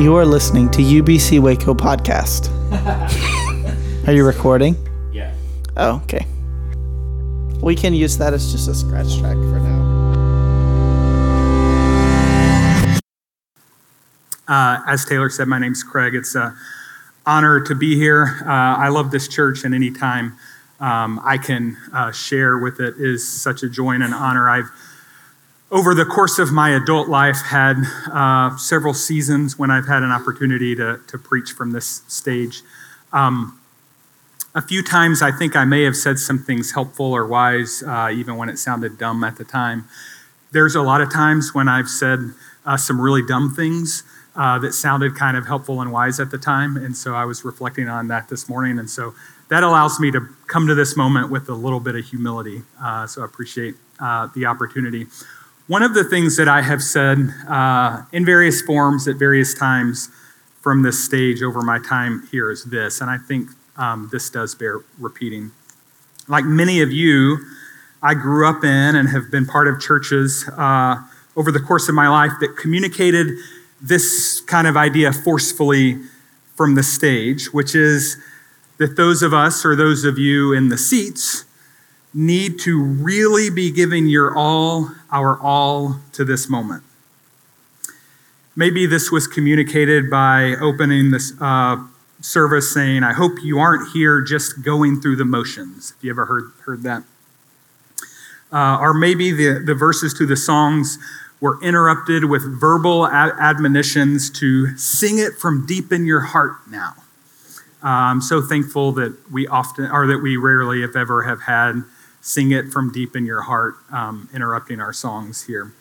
You are listening to UBC Waco podcast. are you recording? Yeah. Oh, okay. We can use that as just a scratch track for now. Uh, as Taylor said, my name's Craig. It's an honor to be here. Uh, I love this church, and anytime um, I can uh, share with it is such a joy and an honor. I've, over the course of my adult life, had uh, several seasons when I've had an opportunity to, to preach from this stage. Um, a few times, I think I may have said some things helpful or wise, uh, even when it sounded dumb at the time. There's a lot of times when I've said uh, some really dumb things uh, that sounded kind of helpful and wise at the time. And so I was reflecting on that this morning. And so that allows me to come to this moment with a little bit of humility. Uh, so I appreciate uh, the opportunity. One of the things that I have said uh, in various forms at various times from this stage over my time here is this, and I think um, this does bear repeating. Like many of you, I grew up in and have been part of churches uh, over the course of my life that communicated this kind of idea forcefully from the stage, which is that those of us or those of you in the seats need to really be giving your all, our all, to this moment. Maybe this was communicated by opening this uh, service saying, I hope you aren't here just going through the motions. Have you ever heard, heard that? Uh, or maybe the, the verses to the songs were interrupted with verbal ad- admonitions to sing it from deep in your heart now. Uh, I'm so thankful that we often, or that we rarely, if ever, have had sing it from deep in your heart, um, interrupting our songs here.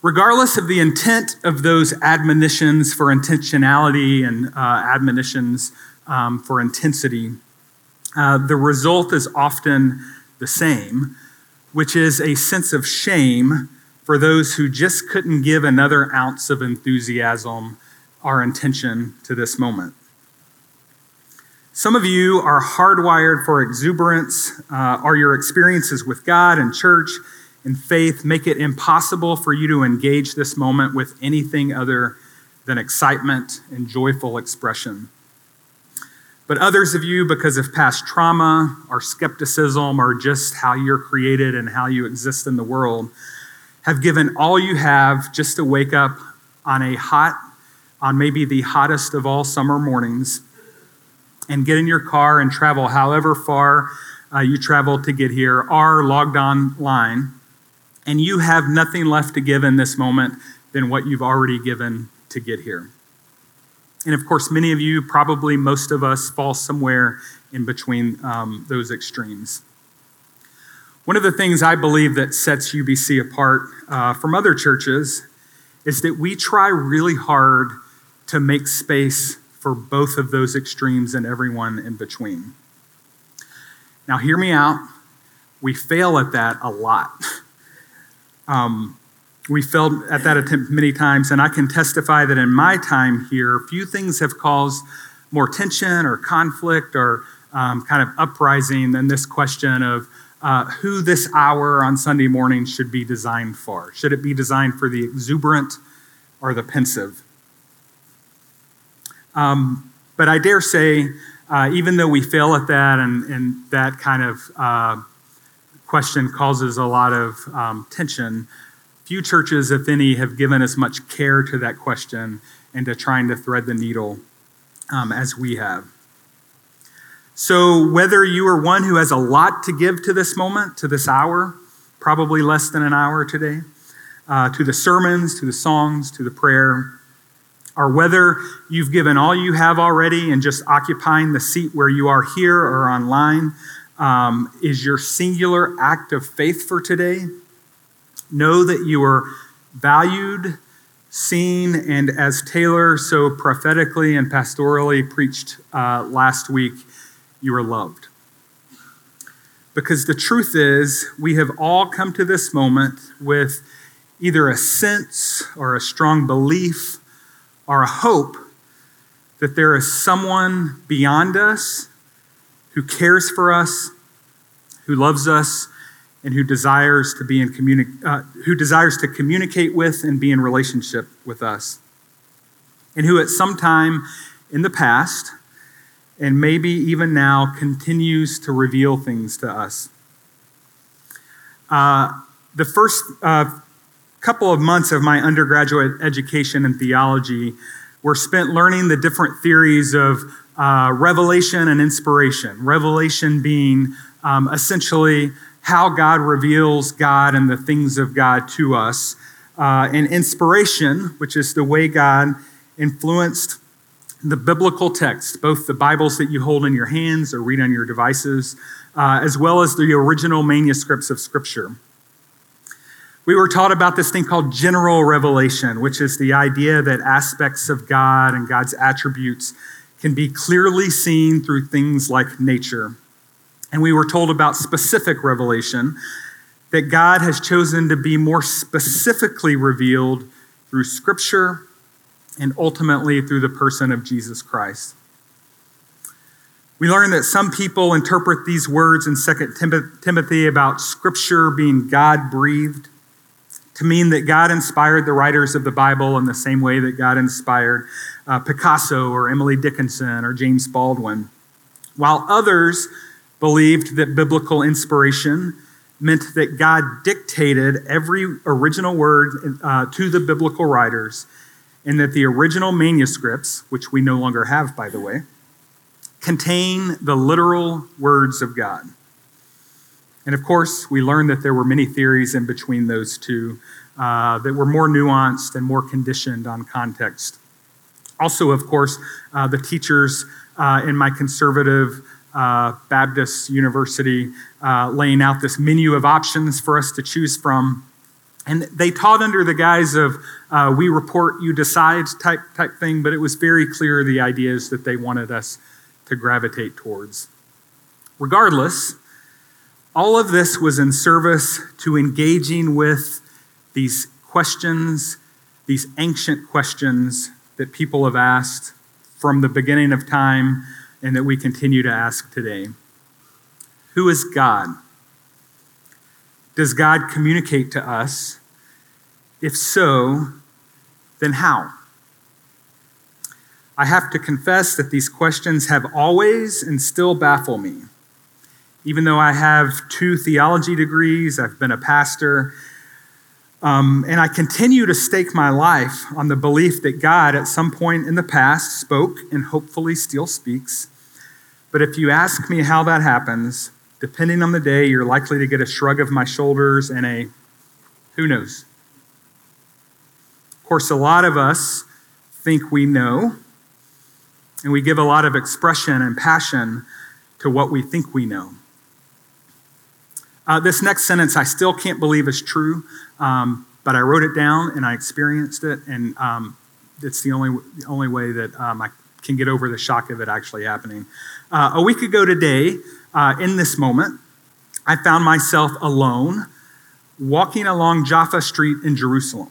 Regardless of the intent of those admonitions for intentionality and uh, admonitions um, for intensity, uh, the result is often the same, which is a sense of shame for those who just couldn't give another ounce of enthusiasm our intention to this moment. Some of you are hardwired for exuberance, uh, or your experiences with God and church and faith make it impossible for you to engage this moment with anything other than excitement and joyful expression. But others of you, because of past trauma or skepticism or just how you're created and how you exist in the world, have given all you have just to wake up on a hot, on maybe the hottest of all summer mornings, and get in your car and travel however far uh, you travel to get here, are logged online, and you have nothing left to give in this moment than what you've already given to get here. And of course, many of you, probably most of us, fall somewhere in between um, those extremes. One of the things I believe that sets UBC apart uh, from other churches is that we try really hard to make space for both of those extremes and everyone in between. Now, hear me out. We fail at that a lot. Um, we failed at that attempt many times, and I can testify that in my time here, few things have caused more tension or conflict or um, kind of uprising than this question of uh, who this hour on Sunday morning should be designed for. Should it be designed for the exuberant or the pensive? Um, but I dare say, uh, even though we fail at that and, and that kind of uh, question causes a lot of um, tension, few churches, if any, have given as much care to that question and to trying to thread the needle um, as we have. So, whether you are one who has a lot to give to this moment, to this hour, probably less than an hour today, uh, to the sermons, to the songs, to the prayer, or whether you've given all you have already and just occupying the seat where you are here or online, um, is your singular act of faith for today. Know that you are valued, seen, and as Taylor so prophetically and pastorally preached uh, last week, you are loved. Because the truth is, we have all come to this moment with either a sense or a strong belief or a hope that there is someone beyond us who cares for us, who loves us, and who desires to be in communi- uh, who desires to communicate with and be in relationship with us. and who at some time in the past, and maybe even now, continues to reveal things to us. Uh, the first uh, couple of months of my undergraduate education in theology were spent learning the different theories of uh, revelation and inspiration. Revelation being um, essentially how God reveals God and the things of God to us, uh, and inspiration, which is the way God influenced the biblical text, both the Bibles that you hold in your hands or read on your devices, uh, as well as the original manuscripts of Scripture. We were taught about this thing called general revelation, which is the idea that aspects of God and God's attributes can be clearly seen through things like nature. And we were told about specific revelation, that God has chosen to be more specifically revealed through Scripture and ultimately through the person of Jesus Christ. We learn that some people interpret these words in 2 Timothy about Scripture being God breathed to mean that God inspired the writers of the Bible in the same way that God inspired uh, Picasso or Emily Dickinson or James Baldwin, while others believed that biblical inspiration meant that God dictated every original word uh, to the biblical writers, and that the original manuscripts, which we no longer have, by the way, contain the literal words of God. And of course, we learned that there were many theories in between those two uh, that were more nuanced and more conditioned on context. Also, of course, uh, the teachers uh, in my conservative uh, Baptist university uh, laying out this menu of options for us to choose from. And they taught under the guise of uh, we report, you decide type, type thing, but it was very clear the ideas that they wanted us to gravitate towards. Regardless, all of this was in service to engaging with these questions, these ancient questions that people have asked from the beginning of time and that we continue to ask today. Who is God? Does God communicate to us? If so, then how? I have to confess that these questions have always and still baffle me. Even though I have two theology degrees, I've been a pastor, um, and I continue to stake my life on the belief that God, at some point in the past, spoke and hopefully still speaks. But if you ask me how that happens, depending on the day, you're likely to get a shrug of my shoulders and a who knows. Of course, a lot of us think we know, and we give a lot of expression and passion to what we think we know. Uh, this next sentence I still can't believe is true, um, but I wrote it down and I experienced it, and um, it's the only, the only way that um, I can get over the shock of it actually happening. Uh, a week ago today, uh, in this moment, I found myself alone walking along Jaffa Street in Jerusalem.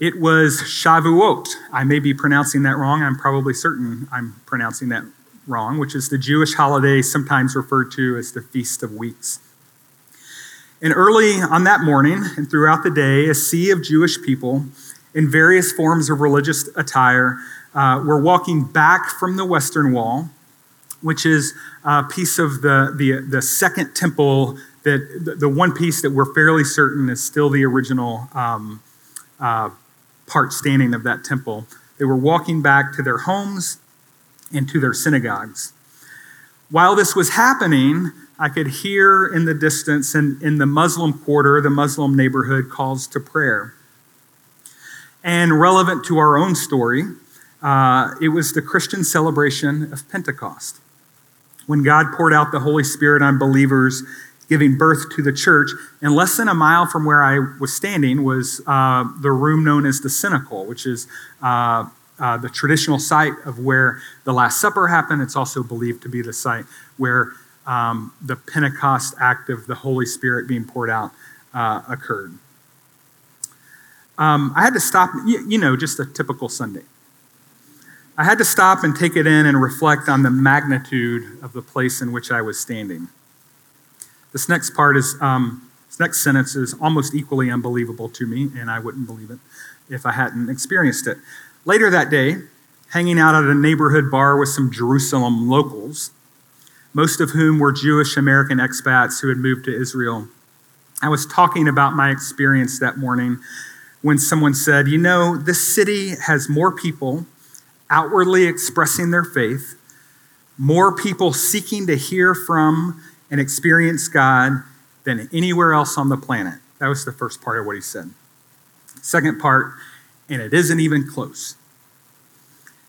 It was Shavuot. I may be pronouncing that wrong. I'm probably certain I'm pronouncing that wrong, which is the Jewish holiday sometimes referred to as the Feast of Weeks. And early on that morning and throughout the day, a sea of Jewish people in various forms of religious attire uh, were walking back from the Western Wall, which is a piece of the, the, the second temple that the, the one piece that we're fairly certain is still the original um, uh, part standing of that temple. They were walking back to their homes and to their synagogues. While this was happening, I could hear in the distance and in, in the Muslim quarter, the Muslim neighborhood, calls to prayer. And relevant to our own story, uh, it was the Christian celebration of Pentecost. When God poured out the Holy Spirit on believers, giving birth to the church, and less than a mile from where I was standing was uh, the room known as the Cenacle, which is uh, uh, the traditional site of where the Last Supper happened. It's also believed to be the site where um, the Pentecost act of the Holy Spirit being poured out uh, occurred. Um, I had to stop, you, you know, just a typical Sunday. I had to stop and take it in and reflect on the magnitude of the place in which I was standing. This next part is, um, this next sentence is almost equally unbelievable to me, and I wouldn't believe it if I hadn't experienced it. Later that day, hanging out at a neighborhood bar with some Jerusalem locals, most of whom were Jewish American expats who had moved to Israel, I was talking about my experience that morning when someone said, You know, this city has more people outwardly expressing their faith, more people seeking to hear from and experience God than anywhere else on the planet. That was the first part of what he said. Second part, and it isn't even close.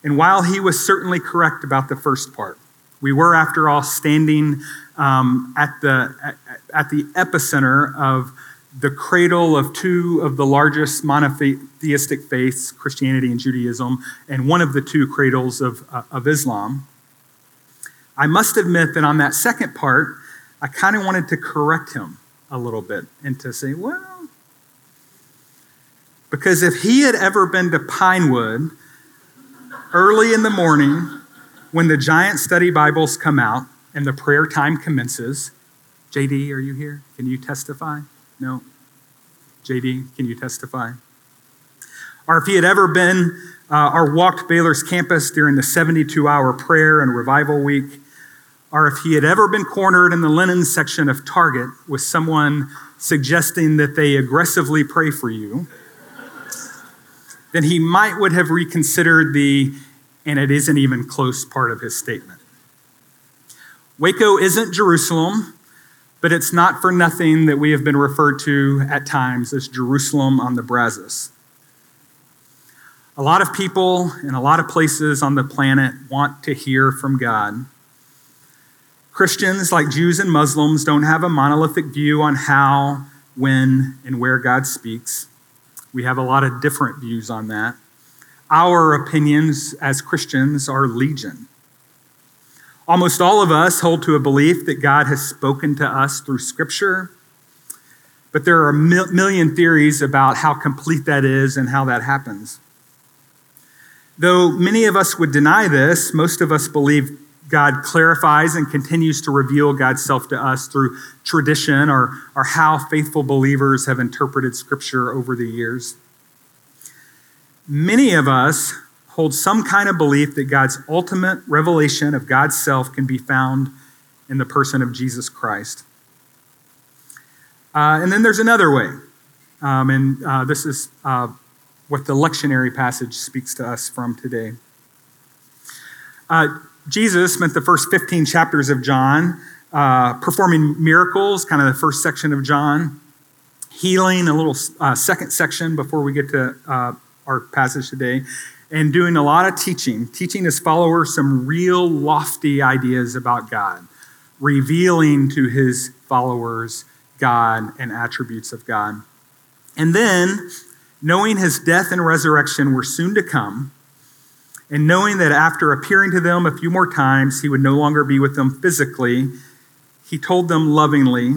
And while he was certainly correct about the first part, we were, after all, standing um, at, the, at, at the epicenter of the cradle of two of the largest monotheistic faiths, Christianity and Judaism, and one of the two cradles of, uh, of Islam. I must admit that on that second part, I kind of wanted to correct him a little bit and to say, well, because if he had ever been to Pinewood early in the morning when the giant study Bibles come out and the prayer time commences, JD, are you here? Can you testify? No? JD, can you testify? Or if he had ever been uh, or walked Baylor's campus during the 72 hour prayer and revival week, or if he had ever been cornered in the linen section of Target with someone suggesting that they aggressively pray for you, then he might would have reconsidered the and it isn't even close part of his statement. Waco isn't Jerusalem, but it's not for nothing that we have been referred to at times as Jerusalem on the Brazos. A lot of people in a lot of places on the planet want to hear from God. Christians, like Jews and Muslims, don't have a monolithic view on how, when, and where God speaks. We have a lot of different views on that. Our opinions as Christians are legion. Almost all of us hold to a belief that God has spoken to us through Scripture, but there are a million theories about how complete that is and how that happens. Though many of us would deny this, most of us believe God clarifies and continues to reveal God's self to us through tradition or, or how faithful believers have interpreted Scripture over the years. Many of us hold some kind of belief that God's ultimate revelation of God's self can be found in the person of Jesus Christ. Uh, and then there's another way, um, and uh, this is uh, what the lectionary passage speaks to us from today. Uh, Jesus spent the first 15 chapters of John uh, performing miracles, kind of the first section of John, healing, a little uh, second section before we get to our passage today, and doing a lot of teaching, teaching his followers some real lofty ideas about God, revealing to his followers God and attributes of God. And then, knowing his death and resurrection were soon to come, and knowing that after appearing to them a few more times, he would no longer be with them physically, he told them lovingly,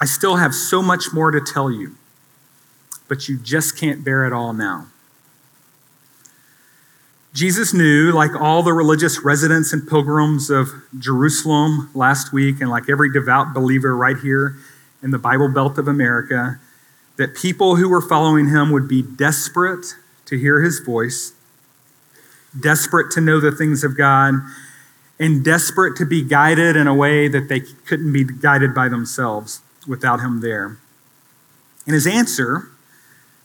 I still have so much more to tell you, but you just can't bear it all now. Jesus knew, like all the religious residents and pilgrims of Jerusalem last week, and like every devout believer right here in the Bible Belt of America, that people who were following him would be desperate to hear his voice, desperate to know the things of God, and desperate to be guided in a way that they couldn't be guided by themselves without him there. And his answer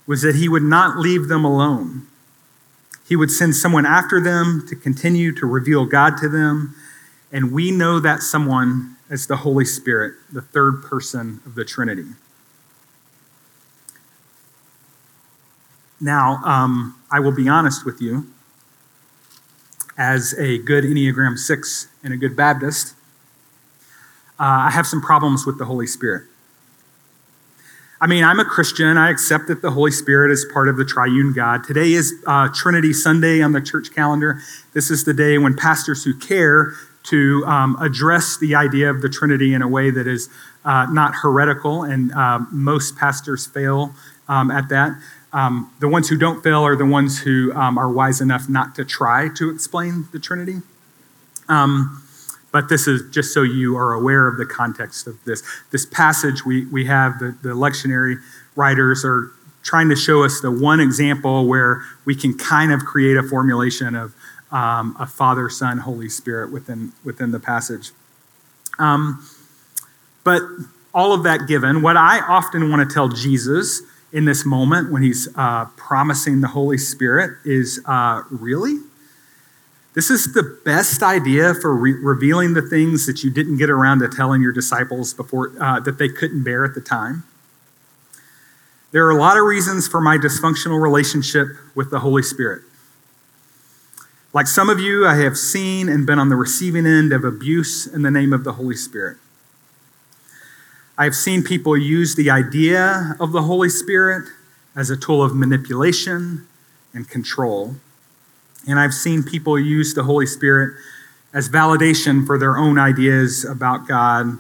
was that he would not leave them alone he would send someone after them to continue to reveal God to them. And we know that someone as the Holy Spirit, the third person of the Trinity. Now, um, I will be honest with you. As a good Enneagram 6 and a good Baptist, uh, I have some problems with the Holy Spirit. I mean, I'm a Christian. I accept that the Holy Spirit is part of the triune God. Today is uh, Trinity Sunday on the church calendar. This is the day when pastors who care to um, address the idea of the Trinity in a way that is uh, not heretical, and uh, most pastors fail um, at that. Um, the ones who don't fail are the ones who um, are wise enough not to try to explain the Trinity. Um, but this is just so you are aware of the context of this. This passage, we, we have the, the lectionary writers are trying to show us the one example where we can kind of create a formulation of um, a Father, Son, Holy Spirit within, within the passage. Um, but all of that given, what I often want to tell Jesus in this moment when he's uh, promising the Holy Spirit is uh, really? This is the best idea for re- revealing the things that you didn't get around to telling your disciples before uh, that they couldn't bear at the time. There are a lot of reasons for my dysfunctional relationship with the Holy Spirit. Like some of you, I have seen and been on the receiving end of abuse in the name of the Holy Spirit. I've seen people use the idea of the Holy Spirit as a tool of manipulation and control. And I've seen people use the Holy Spirit as validation for their own ideas about God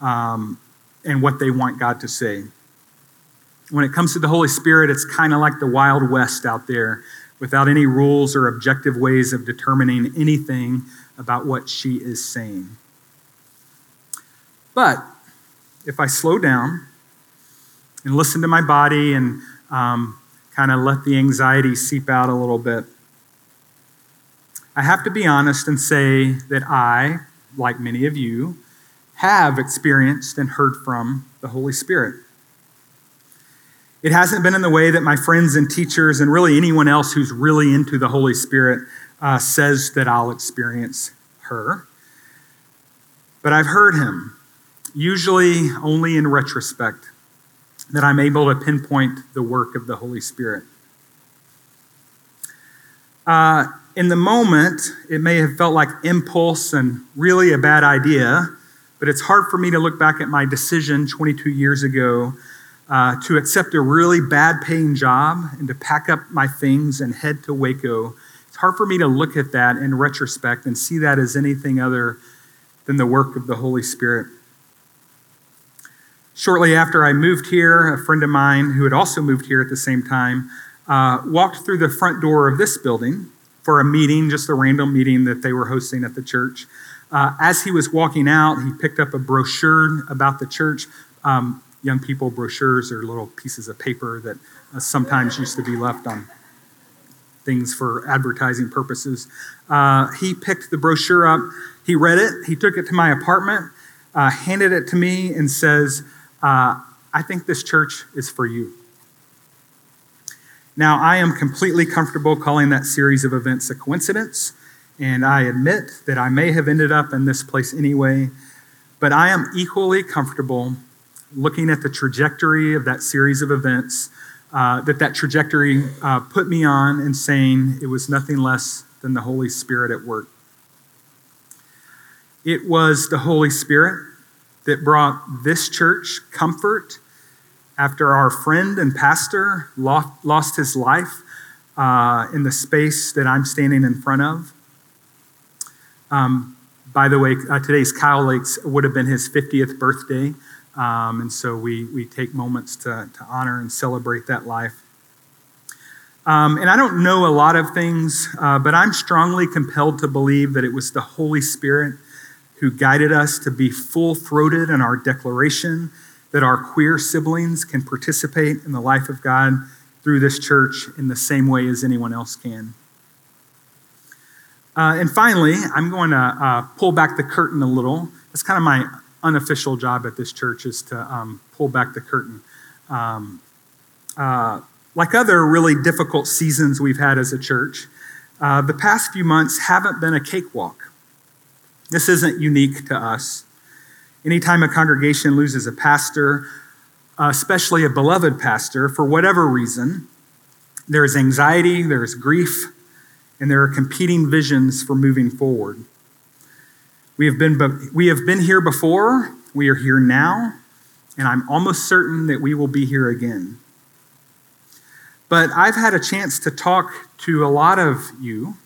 um, and what they want God to say. When it comes to the Holy Spirit, it's kind of like the Wild West out there without any rules or objective ways of determining anything about what she is saying. But if I slow down and listen to my body and um, kind of let the anxiety seep out a little bit, I have to be honest and say that I, like many of you, have experienced and heard from the Holy Spirit. It hasn't been in the way that my friends and teachers, and really anyone else who's really into the Holy Spirit, uh, says that I'll experience her. But I've heard him, usually only in retrospect, that I'm able to pinpoint the work of the Holy Spirit. Uh, in the moment, it may have felt like impulse and really a bad idea, but it's hard for me to look back at my decision 22 years ago uh, to accept a really bad paying job and to pack up my things and head to Waco. It's hard for me to look at that in retrospect and see that as anything other than the work of the Holy Spirit. Shortly after I moved here, a friend of mine who had also moved here at the same time uh, walked through the front door of this building for a meeting, just a random meeting that they were hosting at the church. Uh, as he was walking out, he picked up a brochure about the church. Um, young people, brochures are little pieces of paper that uh, sometimes used to be left on things for advertising purposes. Uh, he picked the brochure up, he read it, he took it to my apartment, uh, handed it to me, and says, uh, I think this church is for you. Now, I am completely comfortable calling that series of events a coincidence, and I admit that I may have ended up in this place anyway, but I am equally comfortable looking at the trajectory of that series of events uh, that that trajectory uh, put me on and saying it was nothing less than the Holy Spirit at work. It was the Holy Spirit that brought this church comfort after our friend and pastor lost his life uh, in the space that I'm standing in front of. Um, by the way, uh, today's Kyle Lake's would have been his 50th birthday, um, and so we, we take moments to, to honor and celebrate that life. Um, and I don't know a lot of things, uh, but I'm strongly compelled to believe that it was the Holy Spirit who guided us to be full throated in our declaration that our queer siblings can participate in the life of God through this church in the same way as anyone else can. Uh, and finally, I'm going to uh, pull back the curtain a little. That's kind of my unofficial job at this church is to um, pull back the curtain. Um, uh, like other really difficult seasons we've had as a church, uh, the past few months haven't been a cakewalk. This isn't unique to us. Anytime a congregation loses a pastor, especially a beloved pastor, for whatever reason, there is anxiety, there is grief, and there are competing visions for moving forward. We have been, we have been here before, we are here now, and I'm almost certain that we will be here again. But I've had a chance to talk to a lot of you,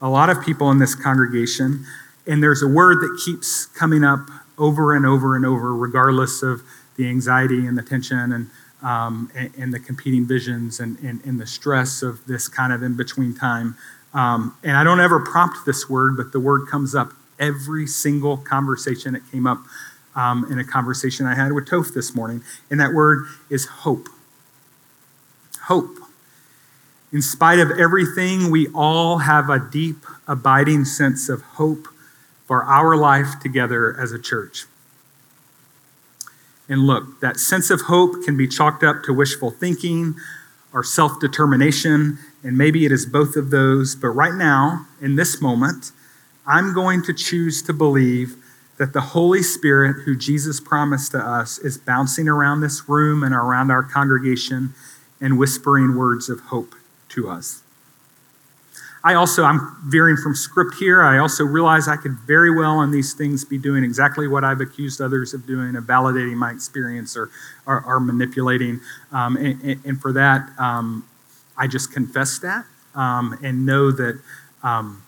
a lot of people in this congregation, and there's a word that keeps coming up over and over and over, regardless of the anxiety and the tension and, um, and, and, the competing visions and, and, and, the stress of this kind of in between time. Um, and I don't ever prompt this word, but the word comes up every single conversation. It came up um, in a conversation I had with Toph this morning, and that word is hope. hope. In spite of everything, we all have a deep, abiding sense of hope for our life together as a church. And look, that sense of hope can be chalked up to wishful thinking or self determination, and maybe it is both of those. But right now, in this moment, I'm going to choose to believe that the Holy Spirit, who Jesus promised to us, is bouncing around this room and around our congregation and whispering words of hope to us. I also, I'm veering from script here. I also realize I could very well in these things be doing exactly what I've accused others of doing, of validating my experience or, or, or manipulating. Um, and, and, for that, um, I just confess that um, and know that um,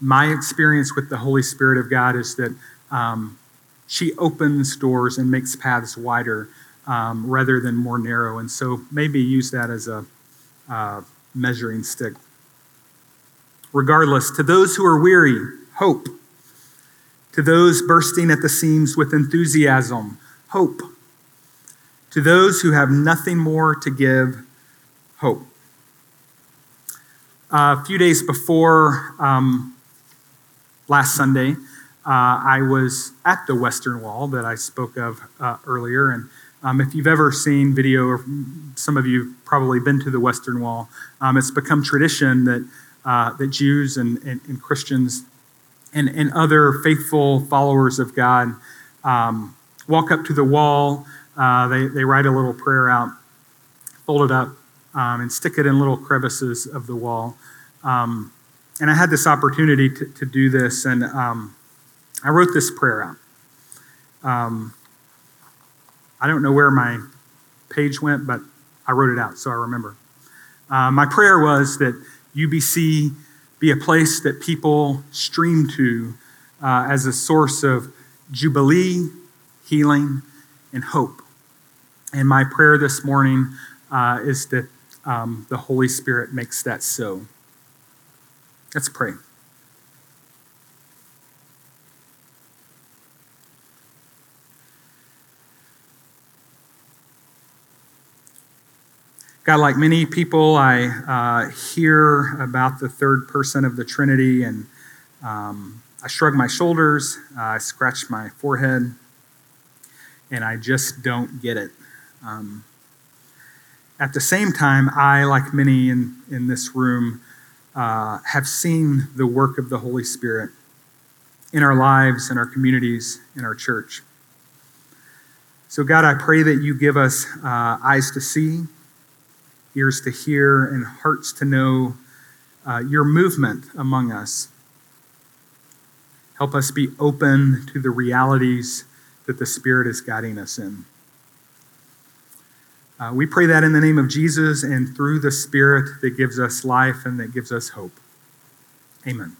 my experience with the Holy Spirit of God is that um, she opens doors and makes paths wider um, rather than more narrow. And so maybe use that as a uh, measuring stick. Regardless, to those who are weary, hope. To those bursting at the seams with enthusiasm, hope. To those who have nothing more to give, hope. Uh, a few days before um, last Sunday, uh, I was at the Western Wall that I spoke of uh, earlier. And um, if you've ever seen video, some of you probably been to the Western Wall, um, it's become tradition that uh, that Jews and, and, and Christians and, and, other faithful followers of God um, walk up to the wall. Uh, they, they write a little prayer out, fold it up, um, and stick it in little crevices of the wall. Um, and I had this opportunity to, to do this, and um, I wrote this prayer out. Um, I don't know where my page went, but I wrote it out, so I remember. Uh, my prayer was that UBC be a place that people stream to uh, as a source of jubilee, healing, and hope. And my prayer this morning uh, is that um, the Holy Spirit makes that so. Let's pray. God, like many people, I uh, hear about the third person of the Trinity and um, I shrug my shoulders, uh, I scratch my forehead, and I just don't get it. Um, at the same time, I, like many in, in this room, uh, have seen the work of the Holy Spirit in our lives, in our communities, in our church. So, God, I pray that you give us uh, eyes to see ears to hear, and hearts to know uh, your movement among us. Help us be open to the realities that the Spirit is guiding us in. Uh, we pray that in the name of Jesus and through the Spirit that gives us life and that gives us hope. Amen.